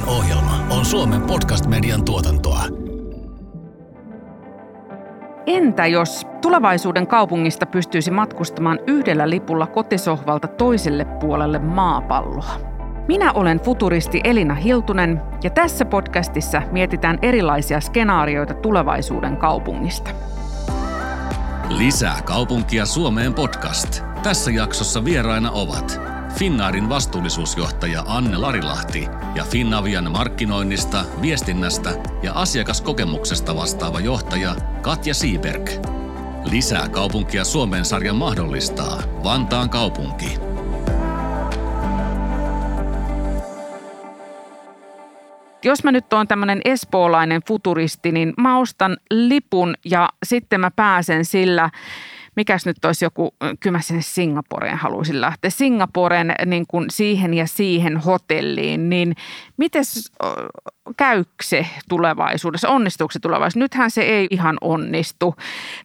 seuraavakin ohjelma on Suomen podcast-median tuotantoa. Entä jos tulevaisuuden kaupungista pystyisi matkustamaan yhdellä lipulla kotisohvalta toiselle puolelle maapalloa? Minä olen futuristi Elina Hiltunen ja tässä podcastissa mietitään erilaisia skenaarioita tulevaisuuden kaupungista. Lisää kaupunkia Suomeen podcast. Tässä jaksossa vieraina ovat Finnaarin vastuullisuusjohtaja Anne Larilahti ja Finnavian markkinoinnista, viestinnästä ja asiakaskokemuksesta vastaava johtaja Katja Siiberg. Lisää kaupunkia Suomen sarjan mahdollistaa Vantaan kaupunki. Jos mä nyt oon tämmöinen espoolainen futuristi, niin mä ostan lipun ja sitten mä pääsen sillä mikäs nyt olisi joku, kyllä mä sinne Singaporeen haluaisin lähteä, Singaporen niin kuin siihen ja siihen hotelliin, niin miten käykö se tulevaisuudessa, onnistuuko se tulevaisuudessa? Nythän se ei ihan onnistu.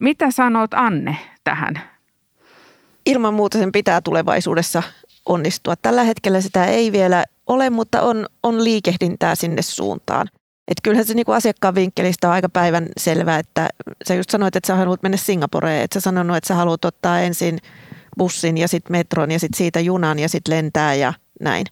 Mitä sanot Anne tähän? Ilman muuta sen pitää tulevaisuudessa onnistua. Tällä hetkellä sitä ei vielä ole, mutta on, on liikehdintää sinne suuntaan. Että kyllähän se niinku asiakkaan vinkkelistä on aika päivän selvää, että sä just sanoit, että sä haluat mennä Singaporeen, että sä sanonut, että sä haluat ottaa ensin bussin ja sitten metron ja sitten siitä junan ja sitten lentää ja näin.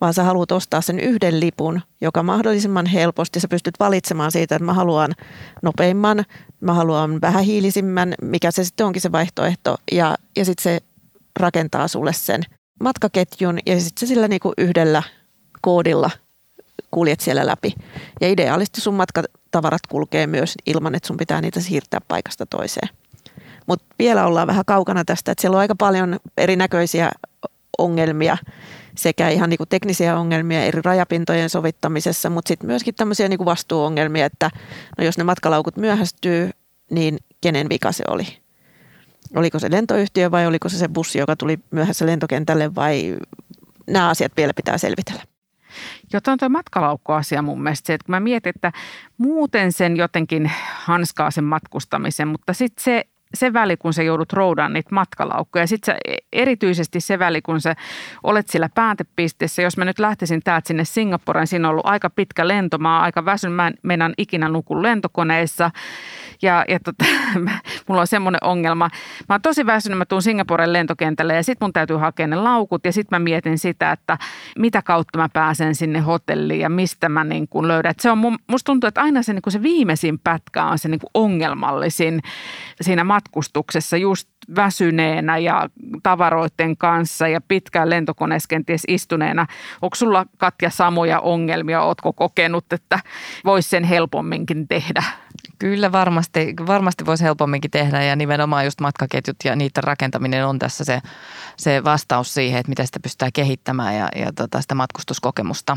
Vaan sä haluat ostaa sen yhden lipun, joka mahdollisimman helposti, sä pystyt valitsemaan siitä, että mä haluan nopeimman, mä haluan vähän hiilisimmän, mikä se sitten onkin se vaihtoehto ja, ja sitten se rakentaa sulle sen matkaketjun ja sitten se sillä niinku yhdellä koodilla – kuljet siellä läpi. Ja ideaalisti sun matkatavarat kulkee myös ilman, että sun pitää niitä siirtää paikasta toiseen. Mutta vielä ollaan vähän kaukana tästä, että siellä on aika paljon erinäköisiä ongelmia sekä ihan niinku teknisiä ongelmia eri rajapintojen sovittamisessa, mutta sitten myöskin tämmöisiä niinku vastuuongelmia, että no jos ne matkalaukut myöhästyy, niin kenen vika se oli? Oliko se lentoyhtiö vai oliko se se bussi, joka tuli myöhässä lentokentälle vai nämä asiat vielä pitää selvitellä. Joten on tuo matkalaukkuasia mun mielestä se, että kun mä mietin, että muuten sen jotenkin hanskaa sen matkustamisen, mutta sitten se se väli, kun sä joudut roudaan niitä matkalaukkuja. Sitten erityisesti se väli, kun sä olet sillä päätepisteessä. Jos mä nyt lähtisin täältä sinne Singaporeen, siinä on ollut aika pitkä lento. Mä oon aika väsynyt, mä en meinaan ikinä nuku lentokoneessa. Ja, ja tota, mulla on semmoinen ongelma. Mä oon tosi väsynyt, mä tuun Singaporen lentokentälle ja sitten mun täytyy hakea ne laukut. Ja sitten mä mietin sitä, että mitä kautta mä pääsen sinne hotelliin ja mistä mä niin kuin löydän. Et se on, musta tuntuu, että aina se, niin kuin se viimeisin pätkä on se niin ongelmallisin siinä matkustuksessa just väsyneenä ja tavaroiden kanssa ja pitkään lentokoneessa kenties istuneena. Onko sulla Katja samoja ongelmia? Ootko kokenut, että voisi sen helpomminkin tehdä? Kyllä varmasti, varmasti voisi helpomminkin tehdä ja nimenomaan just matkaketjut ja niiden rakentaminen on tässä se, se vastaus siihen, että miten sitä pystytään kehittämään ja, ja tota sitä matkustuskokemusta.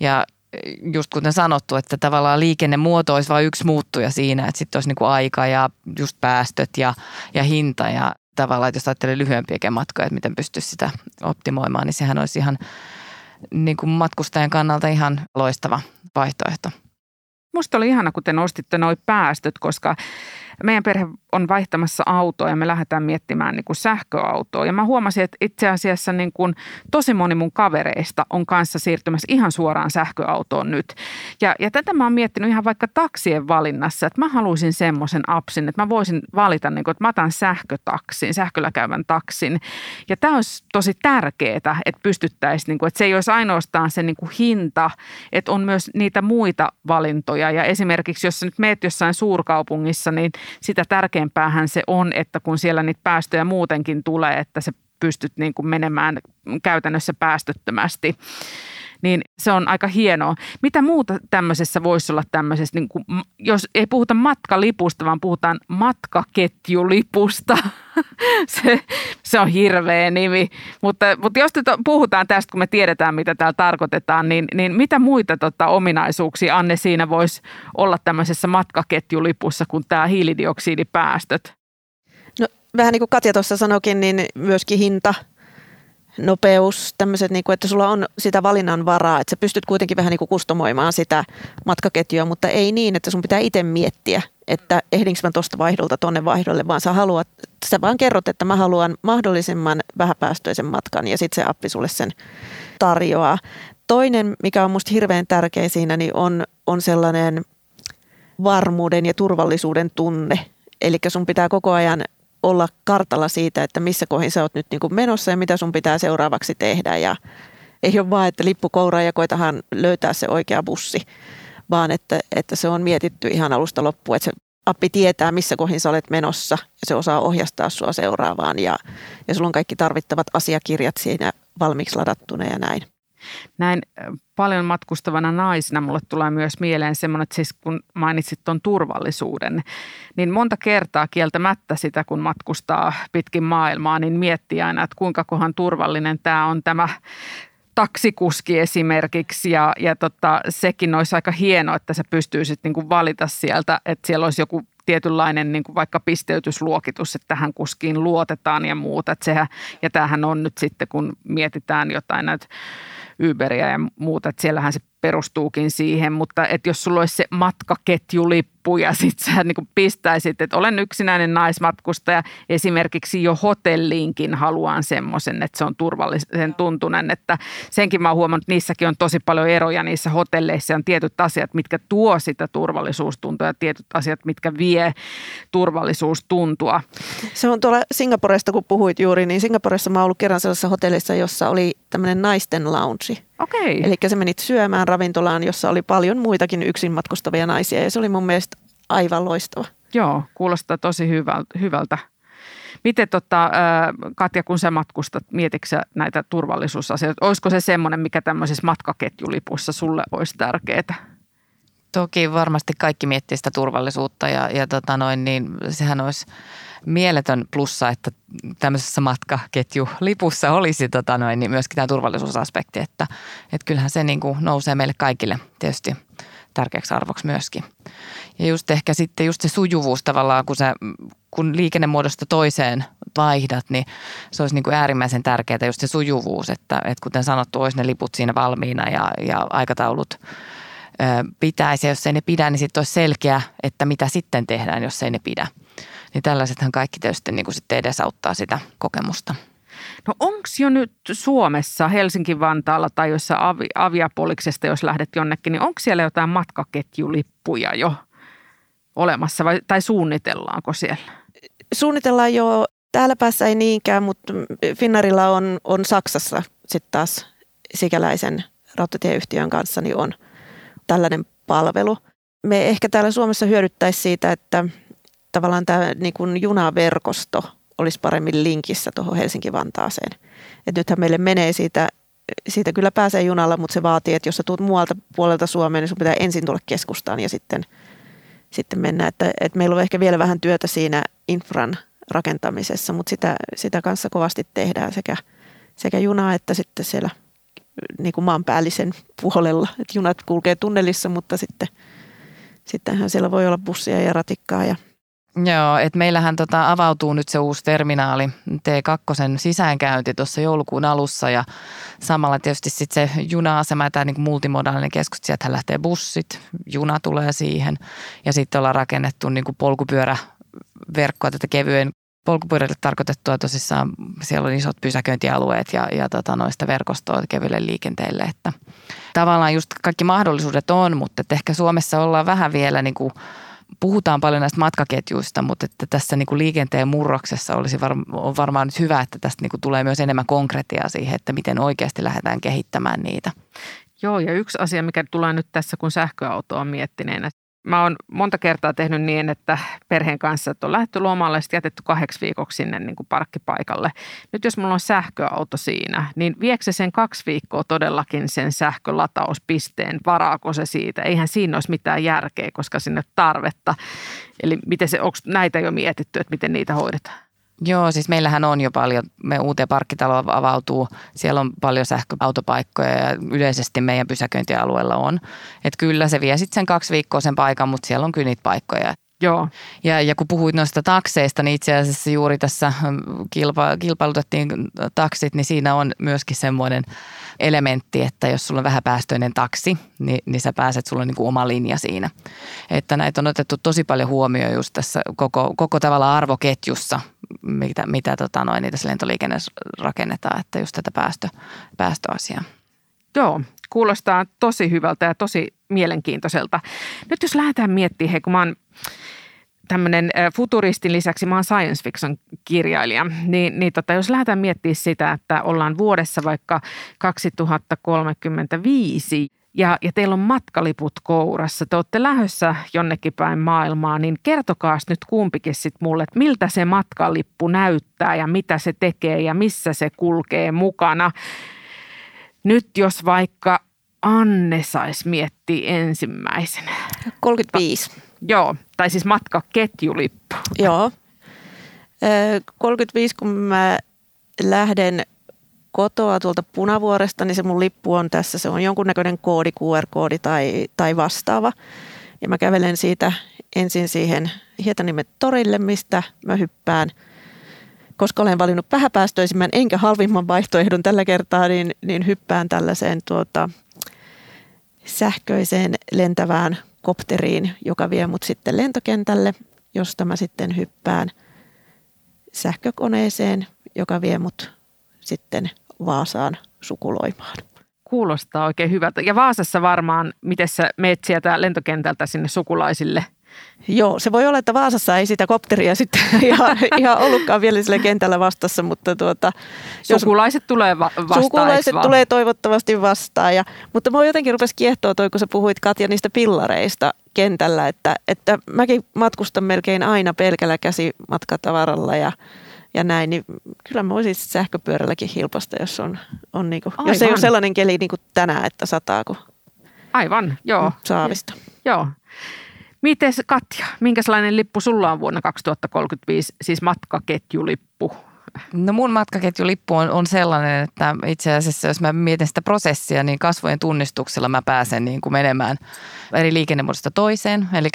Ja just kuten sanottu, että tavallaan liikennemuoto olisi vain yksi muuttuja siinä, että sitten olisi niin kuin aika ja just päästöt ja, ja hinta ja tavallaan, että jos ajattelee lyhyempiäkin matkoja, että miten pystyisi sitä optimoimaan, niin sehän olisi ihan niin kuin matkustajan kannalta ihan loistava vaihtoehto. Musta oli ihana, kun te nostitte nuo päästöt, koska meidän perhe on vaihtamassa autoa ja me lähdetään miettimään niin kuin sähköautoa. Ja mä huomasin, että itse asiassa niin kuin tosi moni mun kavereista on kanssa siirtymässä ihan suoraan sähköautoon nyt. Ja, ja tätä mä oon miettinyt ihan vaikka taksien valinnassa, että mä haluaisin semmoisen appsin, että mä voisin valita, niin kuin, että mä otan sähkötaksin, sähköllä käyvän taksin. Ja tämä olisi tosi tärkeää, että pystyttäisiin, niin kuin, että se ei olisi ainoastaan se niin kuin hinta, että on myös niitä muita valintoja. Ja esimerkiksi jos sä nyt meet jossain suurkaupungissa, niin sitä tärkeämpäähän se on, että kun siellä niitä päästöjä muutenkin tulee, että se pystyt niin kuin menemään käytännössä päästöttömästi niin se on aika hienoa. Mitä muuta tämmöisessä voisi olla tämmöisessä, niin kuin, jos ei puhuta matkalipusta, vaan puhutaan matkaketjulipusta. se, se on hirveä nimi. Mutta, mutta jos puhutaan tästä, kun me tiedetään, mitä täällä tarkoitetaan, niin, niin mitä muita tota, ominaisuuksia, Anne, siinä voisi olla tämmöisessä matkaketjulipussa kuin tämä hiilidioksidipäästöt? No, vähän niin kuin Katja tuossa sanokin, niin myöskin hinta – nopeus, tämmöiset, niin kuin, että sulla on sitä valinnan varaa, että sä pystyt kuitenkin vähän niin kuin kustomoimaan sitä matkaketjua, mutta ei niin, että sun pitää itse miettiä, että ehdinkö mä tuosta vaihdolta tonne vaihdolle, vaan sä haluat, sä vaan kerrot, että mä haluan mahdollisimman vähäpäästöisen matkan ja sitten se appi sulle sen tarjoaa. Toinen, mikä on minusta hirveän tärkeä siinä, niin on, on sellainen varmuuden ja turvallisuuden tunne. Eli sun pitää koko ajan olla kartalla siitä, että missä kohin sä oot nyt niin kuin menossa ja mitä sun pitää seuraavaksi tehdä. Ja ei ole vaan, että lippu kouraa ja koitahan löytää se oikea bussi, vaan että, että se on mietitty ihan alusta loppuun, että se appi tietää, missä kohin sä olet menossa ja se osaa ohjastaa sua seuraavaan ja, ja sulla on kaikki tarvittavat asiakirjat siinä valmiiksi ladattuna ja näin. Näin paljon matkustavana naisena mulle tulee myös mieleen semmoinen, että siis kun mainitsit tuon turvallisuuden, niin monta kertaa kieltämättä sitä, kun matkustaa pitkin maailmaa, niin miettii aina, että kuinka kohan turvallinen tämä on tämä taksikuski esimerkiksi ja, ja tota, sekin olisi aika hienoa, että sä pystyisit niin kuin valita sieltä, että siellä olisi joku tietynlainen niin kuin vaikka pisteytysluokitus, että tähän kuskiin luotetaan ja muuta. Että sehän, ja tämähän on nyt sitten, kun mietitään jotain näitä Uberia ja muuta, että siellähän se perustuukin siihen, mutta että jos sulla olisi se matkaketjulippu ja sitten sä niin pistäisit, että olen yksinäinen naismatkustaja, esimerkiksi jo hotelliinkin haluan semmoisen, että se on turvallisen tuntunen, että senkin mä oon huomannut, että niissäkin on tosi paljon eroja niissä hotelleissa on tietyt asiat, mitkä tuo sitä turvallisuustuntua ja tietyt asiat, mitkä vie turvallisuustuntua. Se on tuolla Singaporesta, kun puhuit juuri, niin Singaporessa mä oon ollut kerran sellaisessa hotellissa, jossa oli tämmöinen naisten lounge. Okei. Eli sä menit syömään ravintolaan, jossa oli paljon muitakin yksin matkustavia naisia ja se oli mun mielestä aivan loistava. Joo, kuulostaa tosi hyvältä. Miten tota, Katja, kun sä matkustat, mietitkö näitä turvallisuusasioita? Olisiko se semmoinen, mikä tämmöisessä matkaketjulipussa sulle olisi tärkeää? Toki varmasti kaikki miettii sitä turvallisuutta ja, ja tota noin, niin sehän olisi mieletön plussa, että tämmöisessä matkaketjulipussa olisi tota noin, niin myöskin tämä turvallisuusaspekti, että, että kyllähän se niin kuin nousee meille kaikille tietysti tärkeäksi arvoksi myöskin. Ja just ehkä sitten just se sujuvuus tavallaan, kun, sä, kun liikennemuodosta toiseen vaihdat, niin se olisi niin kuin äärimmäisen tärkeää just se sujuvuus, että, että kuten sanottu, olisi ne liput siinä valmiina ja, ja aikataulut pitäisi. Ja jos ei ne pidä, niin sitten olisi selkeä, että mitä sitten tehdään, jos ei ne pidä. Niin tällaisethan kaikki tietysti niin kuin sitten edesauttaa sitä kokemusta. No onko jo nyt Suomessa, Helsinki-Vantaalla tai jossa avi, aviapoliksesta, jos lähdet jonnekin, niin onko siellä jotain matkaketjulippuja jo olemassa vai, tai suunnitellaanko siellä? Suunnitellaan jo, täällä päässä ei niinkään, mutta Finnarilla on, on Saksassa sitten taas sikäläisen rautatieyhtiön kanssa niin on tällainen palvelu. Me ehkä täällä Suomessa hyödyttäisi siitä, että tavallaan tämä niin junaverkosto olisi paremmin linkissä tuohon Helsinki-Vantaaseen. Et nythän meille menee siitä, siitä kyllä pääsee junalla, mutta se vaatii, että jos sä tulet muualta puolelta Suomeen, niin sun pitää ensin tulla keskustaan ja sitten, sitten mennä. Että, että meillä on ehkä vielä vähän työtä siinä infran rakentamisessa, mutta sitä, sitä kanssa kovasti tehdään sekä, sekä junaa että sitten siellä niin kuin maanpäällisen puolella. Että junat kulkee tunnelissa, mutta sitten, sittenhän siellä voi olla bussia ja ratikkaa ja Joo, että meillähän tota avautuu nyt se uusi terminaali T2 sisäänkäynti tuossa joulukuun alussa ja samalla tietysti sitten se juna-asema tämä niin multimodaalinen keskus, sieltä lähtee bussit, juna tulee siihen ja sitten ollaan rakennettu niin kuin polkupyöräverkkoa tätä kevyen polkupyörälle tarkoitettua tosissaan, siellä on isot pysäköintialueet ja, ja tota, noista verkostoa kevyelle liikenteelle, että tavallaan just kaikki mahdollisuudet on, mutta ehkä Suomessa ollaan vähän vielä niin kuin puhutaan paljon näistä matkaketjuista, mutta että tässä niin kuin liikenteen murroksessa olisi var, on varmaan nyt hyvä, että tästä niin kuin tulee myös enemmän konkretiaa siihen, että miten oikeasti lähdetään kehittämään niitä. Joo, ja yksi asia, mikä tulee nyt tässä, kun sähköautoa on miettineenä, mä oon monta kertaa tehnyt niin, että perheen kanssa, että on lähdetty lomalle ja jätetty kahdeksi viikoksi sinne niin kuin parkkipaikalle. Nyt jos mulla on sähköauto siinä, niin viekö sen kaksi viikkoa todellakin sen sähkölatauspisteen? Varaako se siitä? Eihän siinä olisi mitään järkeä, koska sinne tarvetta. Eli miten se, onko näitä jo mietitty, että miten niitä hoidetaan? Joo, siis meillähän on jo paljon, me uuteen parkkitalo avautuu, siellä on paljon sähköautopaikkoja ja yleisesti meidän pysäköintialueella on. Että kyllä se vie sitten sen kaksi viikkoa sen paikan, mutta siellä on kyllä niitä paikkoja. Joo. Ja, ja kun puhuit noista takseista, niin itse asiassa juuri tässä kilpa, kilpailutettiin taksit, niin siinä on myöskin semmoinen elementti, että jos sulla on vähäpäästöinen taksi, niin, niin sä pääset, sulla on niin kuin oma linja siinä. Että näitä on otettu tosi paljon huomioon just tässä koko, koko tavalla arvoketjussa, mitä, mitä tota noin, niitä lentoliikenne rakennetaan, että just tätä päästö, päästöasiaa. Joo, kuulostaa tosi hyvältä ja tosi mielenkiintoiselta. Nyt jos lähdetään miettimään, hei kun mä oon tämmöinen futuristin lisäksi, mä oon science fiction kirjailija, niin, niin tota, jos lähdetään miettimään sitä, että ollaan vuodessa vaikka 2035 ja, ja teillä on matkaliput kourassa, te olette lähdössä jonnekin päin maailmaa, niin kertokaa nyt kumpikin sitten mulle, että miltä se matkalippu näyttää ja mitä se tekee ja missä se kulkee mukana. Nyt jos vaikka Anne saisi miettiä ensimmäisenä. 35. Joo, tai siis matkaketjulippu. Joo. 35, kun mä lähden kotoa tuolta Punavuoresta, niin se mun lippu on tässä. Se on jonkunnäköinen koodi, QR-koodi tai, tai vastaava. Ja mä kävelen siitä ensin siihen Hietanimen torille, mistä mä hyppään. Koska olen valinnut vähäpäästöisimmän enkä halvimman vaihtoehdon tällä kertaa, niin, niin hyppään tällaiseen tuota, sähköiseen lentävään kopteriin, joka vie mut sitten lentokentälle, josta mä sitten hyppään sähkökoneeseen, joka vie mut sitten Vaasaan sukuloimaan. Kuulostaa oikein hyvältä. Ja Vaasassa varmaan, miten sä meet sieltä lentokentältä sinne sukulaisille? Joo, se voi olla, että Vaasassa ei sitä kopteria sitten ihan, ihan ollutkaan vielä sille kentällä vastassa, mutta tuota, jos, Sukulaiset tulee va- vastaan, Sukulaiset tulee toivottavasti vastaan. Ja, mutta mua jotenkin rupesi kiehtoa toi, kun sä puhuit Katja niistä pillareista kentällä, että, että mäkin matkustan melkein aina pelkällä käsimatkatavaralla ja ja näin, niin kyllä mä voisin sähköpyörälläkin hilpasta, jos, on, on niinku, jos ei ole sellainen keli niin kuin tänään, että sataa kuin Aivan, joo. saavista. Joo. Miten Katja, minkälainen lippu sulla on vuonna 2035, siis matkaketjulippu? No mun matkaketjulippu on, on sellainen, että itse asiassa jos mä mietin sitä prosessia, niin kasvojen tunnistuksella mä pääsen niin kuin menemään eri liikennemuodosta toiseen. Eli,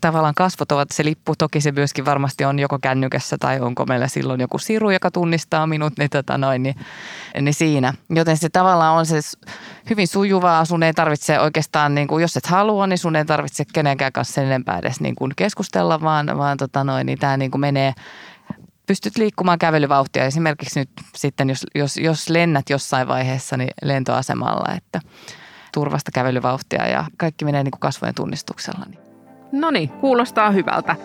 tavallaan kasvot ovat se lippu. Toki se myöskin varmasti on joko kännykässä tai onko meillä silloin joku siru, joka tunnistaa minut, niin, tota noin, niin, niin siinä. Joten se tavallaan on se hyvin sujuvaa. Sun ei tarvitse oikeastaan, niin kuin, jos et halua, niin sun ei tarvitse kenenkään kanssa sen enempää edes niin kuin keskustella, vaan, vaan tota noin, niin tämä niin kuin menee pystyt liikkumaan kävelyvauhtia esimerkiksi nyt sitten, jos, jos, jos lennät jossain vaiheessa niin lentoasemalla, että turvasta kävelyvauhtia ja kaikki menee niin kuin kasvojen tunnistuksella. Niin. No niin, kuulostaa hyvältä.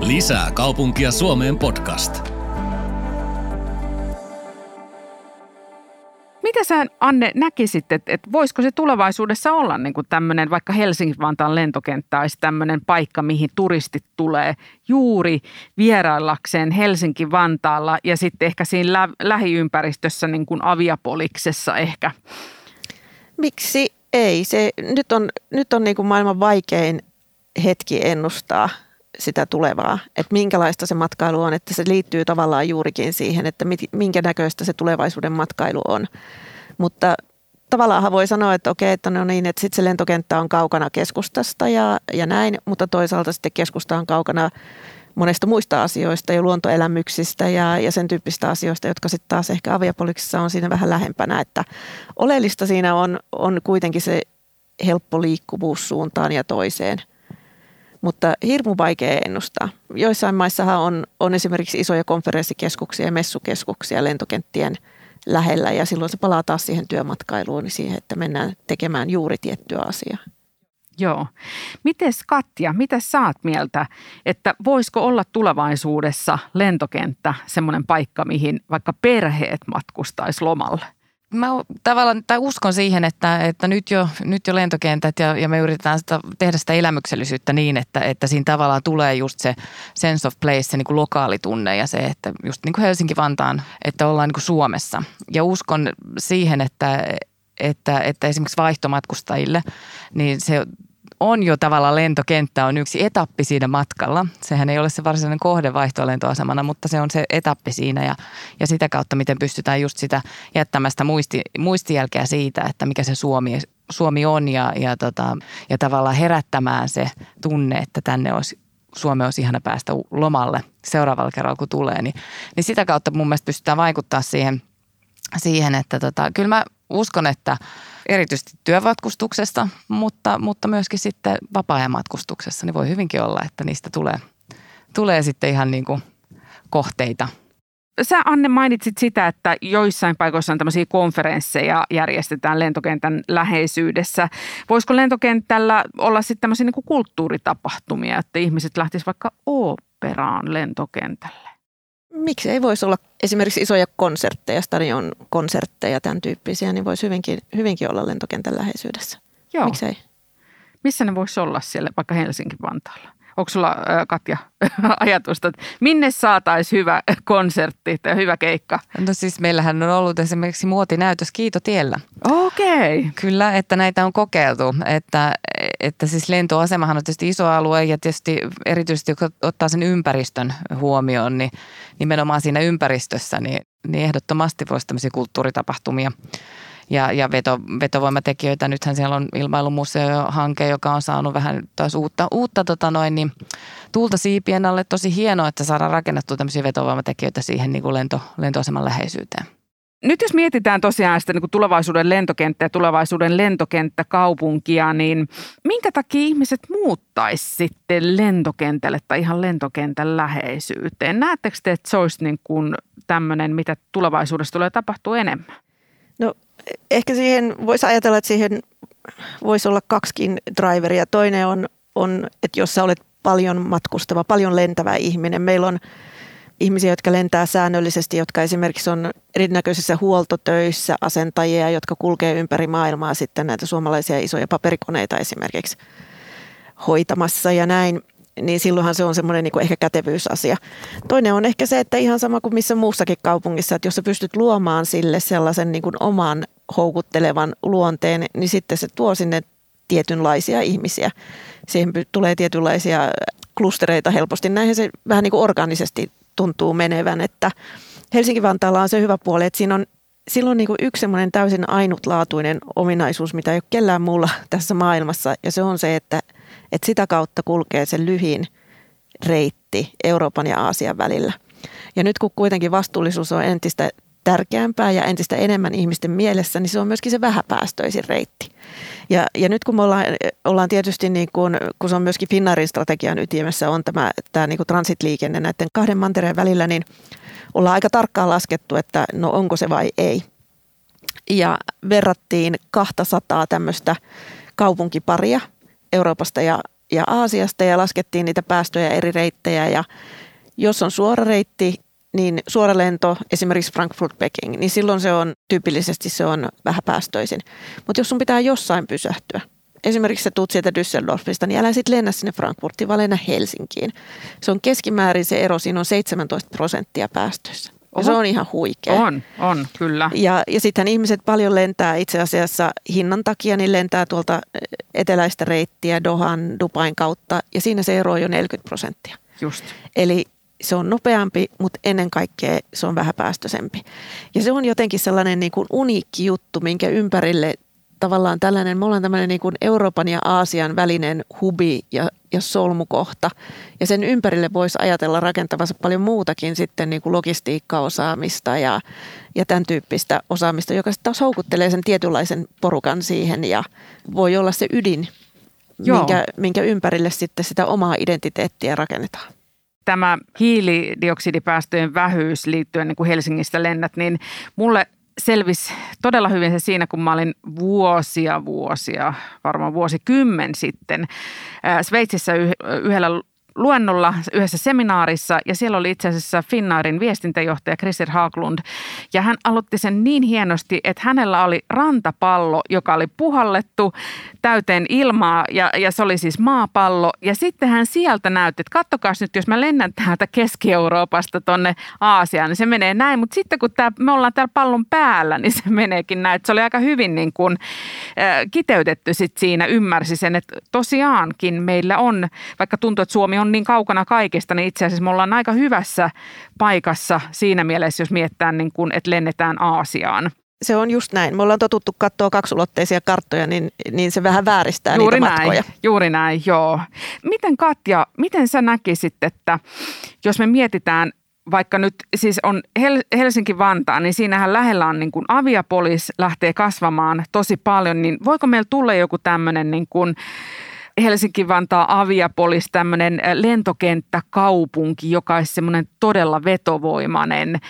Lisää kaupunkia Suomeen podcast. Mitä sä Anne näkisit, että, että voisiko se tulevaisuudessa olla niin kuin tämmöinen, vaikka Helsinki-Vantaan lentokenttä olisi tämmöinen paikka, mihin turistit tulee juuri vieraillakseen Helsinki-Vantaalla ja sitten ehkä siinä lä- lähiympäristössä niin kuin aviapoliksessa ehkä? Miksi ei? Se, nyt on, nyt on niin kuin maailman vaikein hetki ennustaa sitä tulevaa, että minkälaista se matkailu on, että se liittyy tavallaan juurikin siihen, että minkä näköistä se tulevaisuuden matkailu on. Mutta tavallaan voi sanoa, että okei, että no niin, että sitten se lentokenttä on kaukana keskustasta ja, ja näin, mutta toisaalta sitten keskusta on kaukana monesta muista asioista ja luontoelämyksistä ja, ja sen tyyppistä asioista, jotka sitten taas ehkä aviapoliksissa on siinä vähän lähempänä, että oleellista siinä on, on kuitenkin se helppo liikkuvuus suuntaan ja toiseen – mutta hirmu vaikea ennustaa. Joissain maissahan on, on esimerkiksi isoja konferenssikeskuksia ja messukeskuksia lentokenttien lähellä ja silloin se palaa taas siihen työmatkailuun, niin siihen, että mennään tekemään juuri tiettyä asiaa. Joo. Mites Katja, mitä saat mieltä, että voisiko olla tulevaisuudessa lentokenttä semmoinen paikka, mihin vaikka perheet matkustaisi lomalle? Mä tavallaan, tai uskon siihen, että, että nyt, jo, nyt jo lentokentät ja, ja me yritetään sitä, tehdä sitä elämyksellisyyttä niin, että, että siinä tavallaan tulee just se sense of place, se niin kuin lokaalitunne ja se, että just niin kuin Helsinki-Vantaan, että ollaan niin kuin Suomessa. Ja uskon siihen, että, että, että esimerkiksi vaihtomatkustajille, niin se on jo tavallaan lentokenttä on yksi etappi siinä matkalla. Sehän ei ole se varsinainen kohde vaihtolentoasemana, mutta se on se etappi siinä ja, ja sitä kautta, miten pystytään just sitä jättämästä muisti, muistijälkeä siitä, että mikä se Suomi, Suomi on ja, ja, tota, ja tavallaan herättämään se tunne, että tänne olisi Suomi olisi ihana päästä lomalle seuraavalla kerralla, kun tulee. Niin, niin sitä kautta mun mielestä pystytään vaikuttaa siihen, siihen että tota, kyllä mä uskon, että – erityisesti työvatkustuksesta, mutta, mutta myöskin sitten vapaa-ajan matkustuksessa, niin voi hyvinkin olla, että niistä tulee, tulee sitten ihan niin kuin kohteita. Sä Anne mainitsit sitä, että joissain paikoissa on tämmöisiä konferensseja järjestetään lentokentän läheisyydessä. Voisiko lentokentällä olla sitten tämmöisiä niin kulttuuritapahtumia, että ihmiset lähtisivät vaikka operaan lentokentälle? Miksi ei voisi olla esimerkiksi isoja konsertteja, stadion konsertteja, tämän tyyppisiä, niin voisi hyvinkin, hyvinkin olla lentokentän läheisyydessä. Joo. Miksei? Missä ne voisi olla siellä, vaikka Helsinki-Vantaalla? Onko sulla, Katja, ajatusta, että minne saataisiin hyvä konsertti tai hyvä keikka? No siis meillähän on ollut esimerkiksi muotinäytös Kiitotiellä. Okei. Okay. Kyllä, että näitä on kokeiltu. Että, että siis lentoasemahan on tietysti iso alue ja tietysti erityisesti kun ottaa sen ympäristön huomioon, niin nimenomaan siinä ympäristössä, niin, niin ehdottomasti voisi tämmöisiä kulttuuritapahtumia ja, ja veto, vetovoimatekijöitä. Nythän siellä on ilmailumuseo-hanke, joka on saanut vähän taas uutta, uutta tota noin, niin, tuulta siipien alle. Tosi hienoa, että saadaan rakennettua tämmöisiä vetovoimatekijöitä siihen niin kuin lento, lentoaseman läheisyyteen. Nyt jos mietitään tosiaan sitä niin kuin tulevaisuuden lentokenttää ja tulevaisuuden lentokenttäkaupunkia, niin minkä takia ihmiset muuttaisi sitten lentokentälle tai ihan lentokentän läheisyyteen? Näettekö te, että se olisi niin kuin tämmöinen, mitä tulevaisuudessa tulee tapahtua enemmän? No ehkä siihen voisi ajatella, että siihen voisi olla kaksikin driveria. Toinen on, on, että jos sä olet paljon matkustava, paljon lentävä ihminen. Meillä on ihmisiä, jotka lentää säännöllisesti, jotka esimerkiksi on erinäköisissä huoltotöissä, asentajia, jotka kulkee ympäri maailmaa sitten näitä suomalaisia isoja paperikoneita esimerkiksi hoitamassa ja näin niin silloinhan se on semmoinen niin ehkä kätevyysasia. Toinen on ehkä se, että ihan sama kuin missä muussakin kaupungissa, että jos sä pystyt luomaan sille sellaisen niin kuin oman houkuttelevan luonteen, niin sitten se tuo sinne tietynlaisia ihmisiä. Siihen tulee tietynlaisia klustereita helposti. Näinhän se vähän niin kuin organisesti tuntuu menevän, että Helsinki-Vantaalla on se hyvä puoli, että siinä on silloin niin kuin yksi semmoinen täysin ainutlaatuinen ominaisuus, mitä ei ole kellään muulla tässä maailmassa, ja se on se, että – että sitä kautta kulkee se lyhin reitti Euroopan ja Aasian välillä. Ja nyt kun kuitenkin vastuullisuus on entistä tärkeämpää ja entistä enemmän ihmisten mielessä, niin se on myöskin se vähäpäästöisin reitti. Ja, ja nyt kun me ollaan, ollaan tietysti, niin kuin, kun se on myöskin Finnairin strategian ytimessä, on tämä, tämä niin kuin transitliikenne näiden kahden mantereen välillä, niin ollaan aika tarkkaan laskettu, että no onko se vai ei. Ja verrattiin 200 tämmöistä kaupunkiparia – Euroopasta ja, ja Aasiasta ja laskettiin niitä päästöjä eri reittejä ja jos on suora reitti, niin suora lento, esimerkiksi Frankfurt-Peking, niin silloin se on tyypillisesti se on vähän päästöisin. Mutta jos sun pitää jossain pysähtyä, esimerkiksi sä tuut sieltä Düsseldorfista, niin älä sitten lennä sinne Frankfurtiin, vaan lennä Helsinkiin. Se on keskimäärin se ero, siinä on 17 prosenttia päästöissä. Ja se on ihan huikea. On, on, kyllä. Ja, ja sittenhän ihmiset paljon lentää itse asiassa hinnan takia, niin lentää tuolta eteläistä reittiä Dohan, Dubain kautta, ja siinä se ero on jo 40 prosenttia. Just. Eli se on nopeampi, mutta ennen kaikkea se on vähäpäästöisempi. Ja se on jotenkin sellainen niin kuin uniikki juttu, minkä ympärille tavallaan tällainen, me ollaan tämmöinen niin kuin Euroopan ja Aasian välinen hubi ja, ja solmukohta. Ja sen ympärille voisi ajatella rakentavansa paljon muutakin sitten niin kuin logistiikkaosaamista ja, ja tämän tyyppistä osaamista, joka sitten taas houkuttelee sen tietynlaisen porukan siihen ja voi olla se ydin, minkä, minkä ympärille sitten sitä omaa identiteettiä rakennetaan tämä hiilidioksidipäästöjen vähyys liittyen niin kuin Helsingistä lennät, niin mulle selvisi todella hyvin se siinä, kun mä olin vuosia, vuosia, varmaan vuosikymmen sitten Sveitsissä yhdellä luennolla yhdessä seminaarissa ja siellä oli itse asiassa Finnairin viestintäjohtaja Christer Haaglund ja hän aloitti sen niin hienosti, että hänellä oli rantapallo, joka oli puhallettu täyteen ilmaa ja, ja se oli siis maapallo. Ja sitten hän sieltä näytti, että kattokaa nyt, jos mä lennän täältä Keski-Euroopasta tonne Aasiaan, niin se menee näin, mutta sitten kun tää, me ollaan täällä pallon päällä, niin se meneekin näin, että se oli aika hyvin niin kuin, äh, kiteytetty sit siinä, ymmärsi sen, että tosiaankin meillä on, vaikka tuntuu, että Suomi on on niin kaukana kaikesta, niin itse asiassa me ollaan aika hyvässä paikassa siinä mielessä, jos miettää, niin kuin, että lennetään Aasiaan. Se on just näin. Me ollaan totuttu katsoa kaksulotteisia karttoja, niin, niin se vähän vääristää juuri niitä näin, matkoja. Juuri näin, joo. Miten Katja, miten sä näkisit, että jos me mietitään vaikka nyt siis on Hel- Helsinki-Vantaa, niin siinähän lähellä on niin kuin aviapolis lähtee kasvamaan tosi paljon, niin voiko meillä tulla joku tämmöinen niin kuin Helsinki-Vantaa Aviapolis tämmöinen lentokenttäkaupunki, joka olisi semmoinen todella vetovoimainen,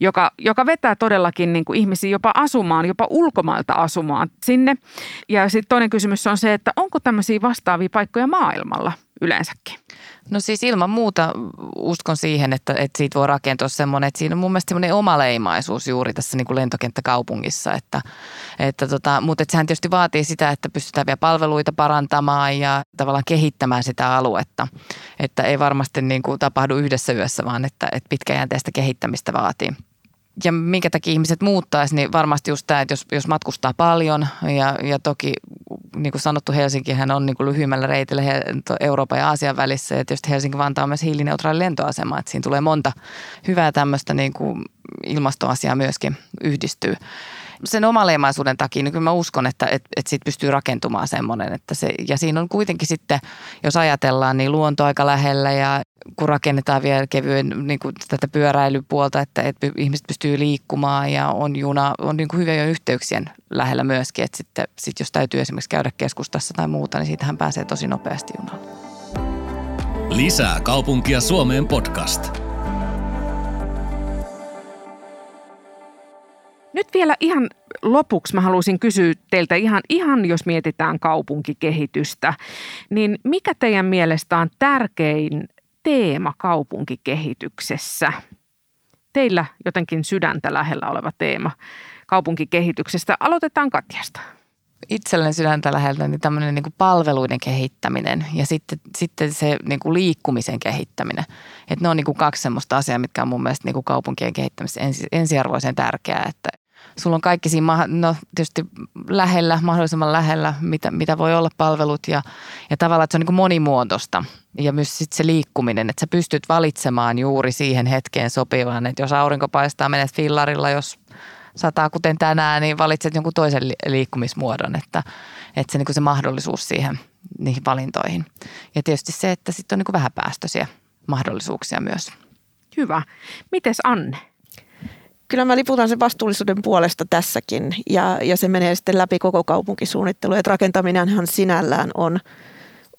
joka, joka vetää todellakin niin kuin ihmisiä jopa asumaan, jopa ulkomailta asumaan sinne. Ja sitten toinen kysymys on se, että onko tämmöisiä vastaavia paikkoja maailmalla yleensäkin? No siis ilman muuta uskon siihen, että, että siitä voi rakentua semmoinen, että siinä on mun mielestä semmoinen omaleimaisuus juuri tässä niin kuin lentokenttäkaupungissa. Että, että tota, mutta että sehän tietysti vaatii sitä, että pystytään vielä palveluita parantamaan ja tavallaan kehittämään sitä aluetta. Että ei varmasti niin kuin tapahdu yhdessä yössä, vaan että, että pitkäjänteistä kehittämistä vaatii ja minkä takia ihmiset muuttaisi, niin varmasti just tämä, että jos, jos matkustaa paljon ja, ja toki niin kuin sanottu Helsinkihän on niin kuin lyhyimmällä reitillä Euroopan ja Aasian välissä. Ja tietysti Helsinki-Vantaa on myös hiilineutraali lentoasema, että siinä tulee monta hyvää tämmöistä niin kuin ilmastoasiaa myöskin yhdistyy sen omaleimaisuuden takia, niin kyllä mä uskon, että, että, että siitä pystyy rakentumaan semmoinen. Että se, ja siinä on kuitenkin sitten, jos ajatellaan, niin luonto aika lähellä ja kun rakennetaan vielä kevyen niin kuin tätä pyöräilypuolta, että, että ihmiset pystyy liikkumaan ja on juna, on niin kuin hyviä yhteyksien lähellä myöskin, että sitten sit jos täytyy esimerkiksi käydä keskustassa tai muuta, niin siitähän pääsee tosi nopeasti junalla. Lisää kaupunkia Suomeen podcast. Nyt vielä ihan lopuksi mä haluaisin kysyä teiltä ihan, ihan jos mietitään kaupunkikehitystä, niin mikä teidän mielestä on tärkein teema kaupunkikehityksessä? Teillä jotenkin sydäntä lähellä oleva teema kaupunkikehityksestä. Aloitetaan Katjasta. Itselleni sydäntä läheltä niin tämmöinen niin kuin palveluiden kehittäminen ja sitten, sitten se niin kuin liikkumisen kehittäminen. Että ne on niin kuin kaksi semmoista asiaa, mitkä on mun mielestä niin kuin kaupunkien kehittämisessä ensi, ensiarvoisen tärkeää. Että sulla on kaikki siinä, no tietysti lähellä, mahdollisimman lähellä, mitä, mitä voi olla palvelut ja, ja tavallaan, että se on niin monimuotoista. Ja myös sitten se liikkuminen, että sä pystyt valitsemaan juuri siihen hetkeen sopivan, että jos aurinko paistaa, menet fillarilla, jos sataa kuten tänään, niin valitset jonkun toisen liikkumismuodon, että, että se, niin se mahdollisuus siihen niihin valintoihin. Ja tietysti se, että sitten on niin vähäpäästöisiä mahdollisuuksia myös. Hyvä. Mites Anne? Kyllä mä liputan sen vastuullisuuden puolesta tässäkin ja, ja se menee sitten läpi koko kaupunkisuunnittelu. Että rakentaminenhan sinällään on,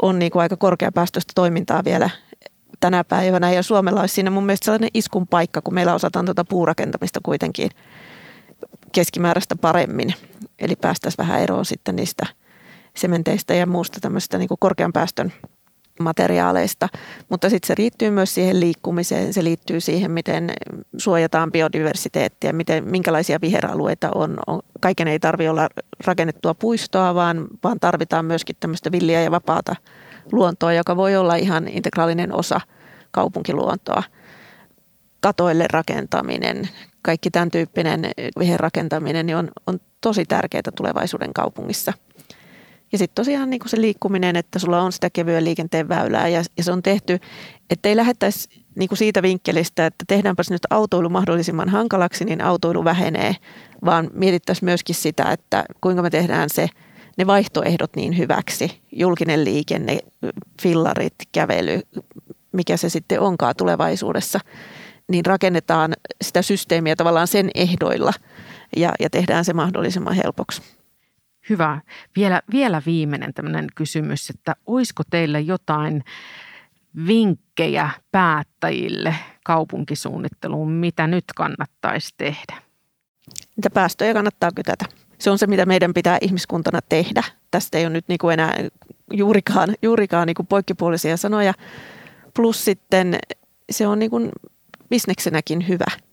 on niin kuin aika korkeapäästöistä toimintaa vielä tänä päivänä ja Suomella olisi siinä mun mielestä sellainen iskun paikka, kun meillä osataan tuota puurakentamista kuitenkin keskimääräistä paremmin. Eli päästäisiin vähän eroon sitten niistä sementeistä ja muusta tämmöistä niin kuin korkean päästön materiaaleista, mutta sitten se liittyy myös siihen liikkumiseen, se liittyy siihen, miten suojataan biodiversiteettiä, miten, minkälaisia viheralueita on. kaiken ei tarvitse olla rakennettua puistoa, vaan, vaan tarvitaan myöskin tämmöistä villiä ja vapaata luontoa, joka voi olla ihan integraalinen osa kaupunkiluontoa. Katoille rakentaminen, kaikki tämän tyyppinen viherrakentaminen niin on, on tosi tärkeää tulevaisuuden kaupungissa – ja sitten tosiaan niin kuin se liikkuminen, että sulla on sitä kevyen liikenteen väylää ja, ja se on tehty, että ei lähettäisi niin kuin siitä vinkkelistä, että tehdäänpäs nyt autoilu mahdollisimman hankalaksi, niin autoilu vähenee, vaan mietittäisiin myöskin sitä, että kuinka me tehdään se, ne vaihtoehdot niin hyväksi. Julkinen liikenne, fillarit, kävely, mikä se sitten onkaan tulevaisuudessa, niin rakennetaan sitä systeemiä tavallaan sen ehdoilla ja, ja tehdään se mahdollisimman helpoksi. Hyvä. Vielä, vielä viimeinen tämmöinen kysymys, että olisiko teillä jotain vinkkejä päättäjille kaupunkisuunnitteluun, mitä nyt kannattaisi tehdä? Niitä päästöjä kannattaa kytätä. Se on se, mitä meidän pitää ihmiskuntana tehdä. Tästä ei ole nyt niin kuin enää juurikaan, juurikaan niin kuin poikkipuolisia sanoja. Plus sitten se on niin kuin bisneksenäkin hyvä –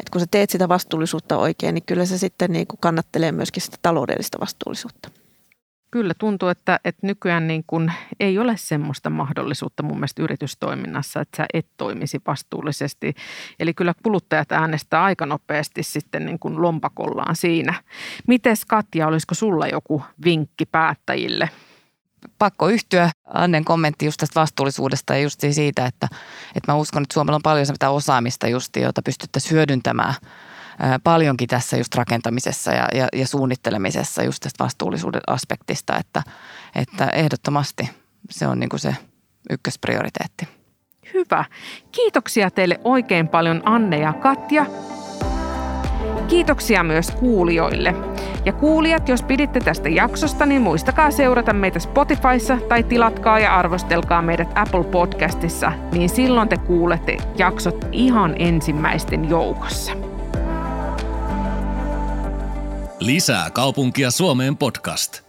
että kun sä teet sitä vastuullisuutta oikein, niin kyllä se sitten niin kuin kannattelee myöskin sitä taloudellista vastuullisuutta. Kyllä tuntuu, että, että nykyään niin kuin ei ole semmoista mahdollisuutta mun mielestä yritystoiminnassa, että sä et toimisi vastuullisesti. Eli kyllä kuluttajat äänestää aika nopeasti sitten niin kuin lompakollaan siinä. Mites Katja, olisiko sulla joku vinkki päättäjille – pakko yhtyä Annen kommentti just tästä vastuullisuudesta ja just siitä, että, että mä uskon, että Suomella on paljon sitä osaamista just, jota pystyttäisiin hyödyntämään paljonkin tässä just rakentamisessa ja, ja, ja suunnittelemisessa just tästä vastuullisuuden aspektista, että, että ehdottomasti se on niin kuin se ykkösprioriteetti. Hyvä. Kiitoksia teille oikein paljon Anne ja Katja. Kiitoksia myös kuulijoille. Ja kuulijat, jos piditte tästä jaksosta, niin muistakaa seurata meitä Spotifyssa tai tilatkaa ja arvostelkaa meidät Apple Podcastissa, niin silloin te kuulette jaksot ihan ensimmäisten joukossa. Lisää kaupunkia Suomeen podcast.